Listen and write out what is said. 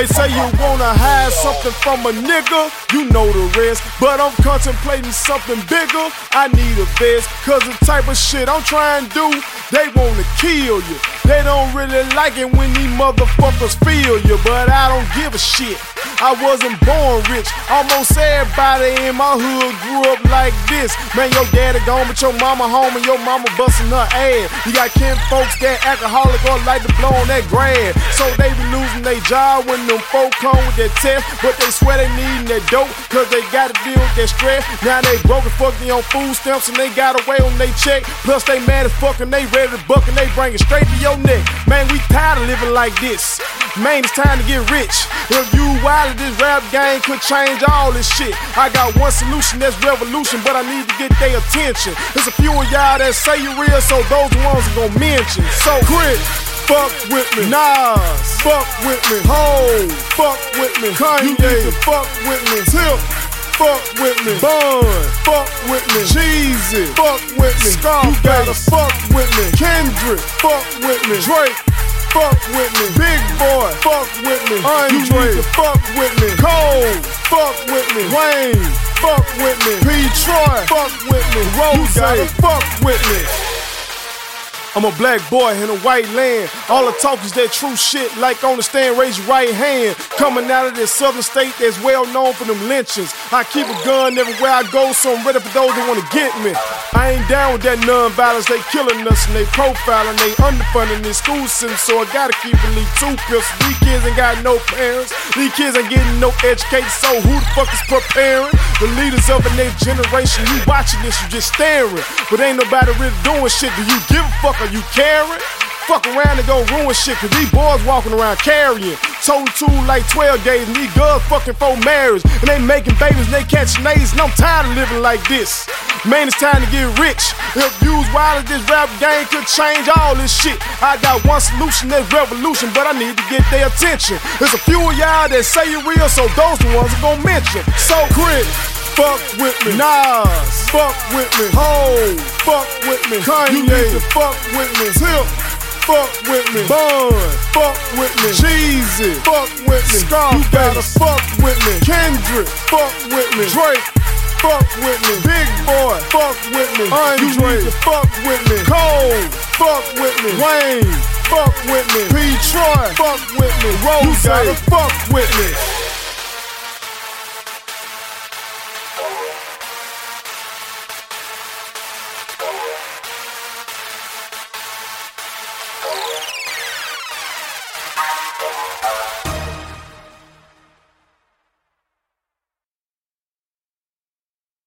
They say you wanna hide something from a nigga, you know the rest. But I'm contemplating something bigger. I need a vest, cause the type of shit I'm trying to do, they wanna kill you. They don't really like it when these motherfuckers feel you, but I don't give a shit. I wasn't born rich. Almost everybody in my hood grew up like this. Man, your daddy gone, but your mama home and your mama busting her ass. You got kin folks that alcoholic or like to blow on that grass. So they be losing their job when them folk come with that test. But they swear they needin' that dope, cause they gotta deal with that stress. Now they broke and fucking on food stamps and they got away on they check. Plus they mad as fuck and they ready to buck and they bring it straight to your neck. Man, we tired of living like this. Man, it's time to get rich. If you wild, this rap game could change all this shit. I got one solution, that's revolution, but I need to get their attention. There's a few of y'all that say you real, so those ones are gonna mention. So, Crit, fuck with me. Nas, fuck with me. Ho, fuck with me. Kanye, you need to fuck with me. Tip, fuck with me. Bun, fuck with me. Jeezy, fuck with me. Scarface, you gotta fuck with me. Kendrick, fuck with me. Drake, fuck with me. Boy, fuck with me. Andre, you need to fuck with me. Cole, fuck with me. Wayne, fuck with me. P. Troy, fuck with me. Rose, fuck with me. I'm a black boy in a white land. All the talk is that true shit. Like on the stand, raise your right hand. Coming out of this southern state that's well known for them lynchings. I keep a gun everywhere I go, so I'm ready for those that wanna get me. I ain't down with that non-violence. They killing us and they profiling. They underfunding this school system, so I gotta keep at least two pistols. These kids ain't got no parents. These kids ain't getting no education, so who the fuck is preparing? The leaders of the next generation, you watching this, you just staring. But ain't nobody really doing shit. Do you give a fuck? Are you caring? Fuck around and go ruin shit, cause these boys walking around carrying. Total two like 12 gauge, and these girls fucking for marriage. And they making babies and they catching A's, and I'm tired of living like this. Man, it's time to get rich. If used wild this rap game could change all this shit. I got one solution, that's revolution, but I need to get their attention. There's a few of y'all that say you real, so those the ones I'm gonna mention. So Crit, fuck with me. Nas, fuck with me. Ho, fuck with me. Kanye, you need to fuck with me. Tip, fuck with me. Bun, fuck with me. Jeezy, fuck with me. Scarface, you gotta fuck with me. Kendrick, fuck with me. Drake, fuck with me. Big Boi, fuck with me. Andre, you need to fuck with me. Cole, fuck with me. Wayne, fuck with me. P. Troy, fuck with me. Rose, you gotta fuck with me.